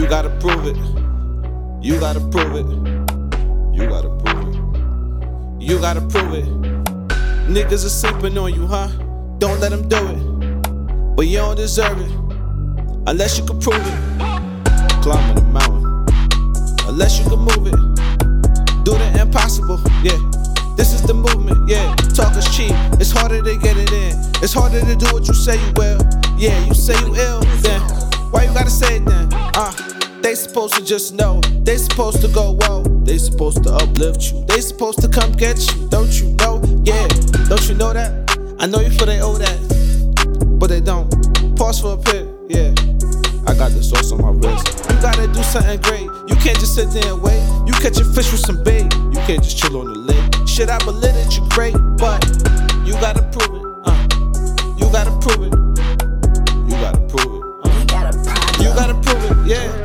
You gotta prove it. You gotta prove it. You gotta prove it. You gotta prove it. Niggas are sleeping on you, huh? Don't let them do it. But you don't deserve it. Unless you can prove it. Climbing the mountain. Unless you can move it. Do the impossible, yeah. This is the movement, yeah. Talk is cheap. It's harder to get it in. It's harder to do what you say you will. Yeah, you say you ill, then why you gotta say it then? Uh, they supposed to just know. They supposed to go whoa. They supposed to uplift you. They supposed to come get you. Don't you know? Yeah, don't you know that? I know you feel they owe that, but they don't. Pause for a pit, yeah. I got the sauce on my wrist. You gotta do something great. You can't just sit there and wait. You catch a fish with some bait. You can't just chill on the lake. Shit, I believe that you great, but you gotta prove it. Uh, you gotta prove it. You gotta prove it. Uh, We got a problem. you gotta prove it, yeah.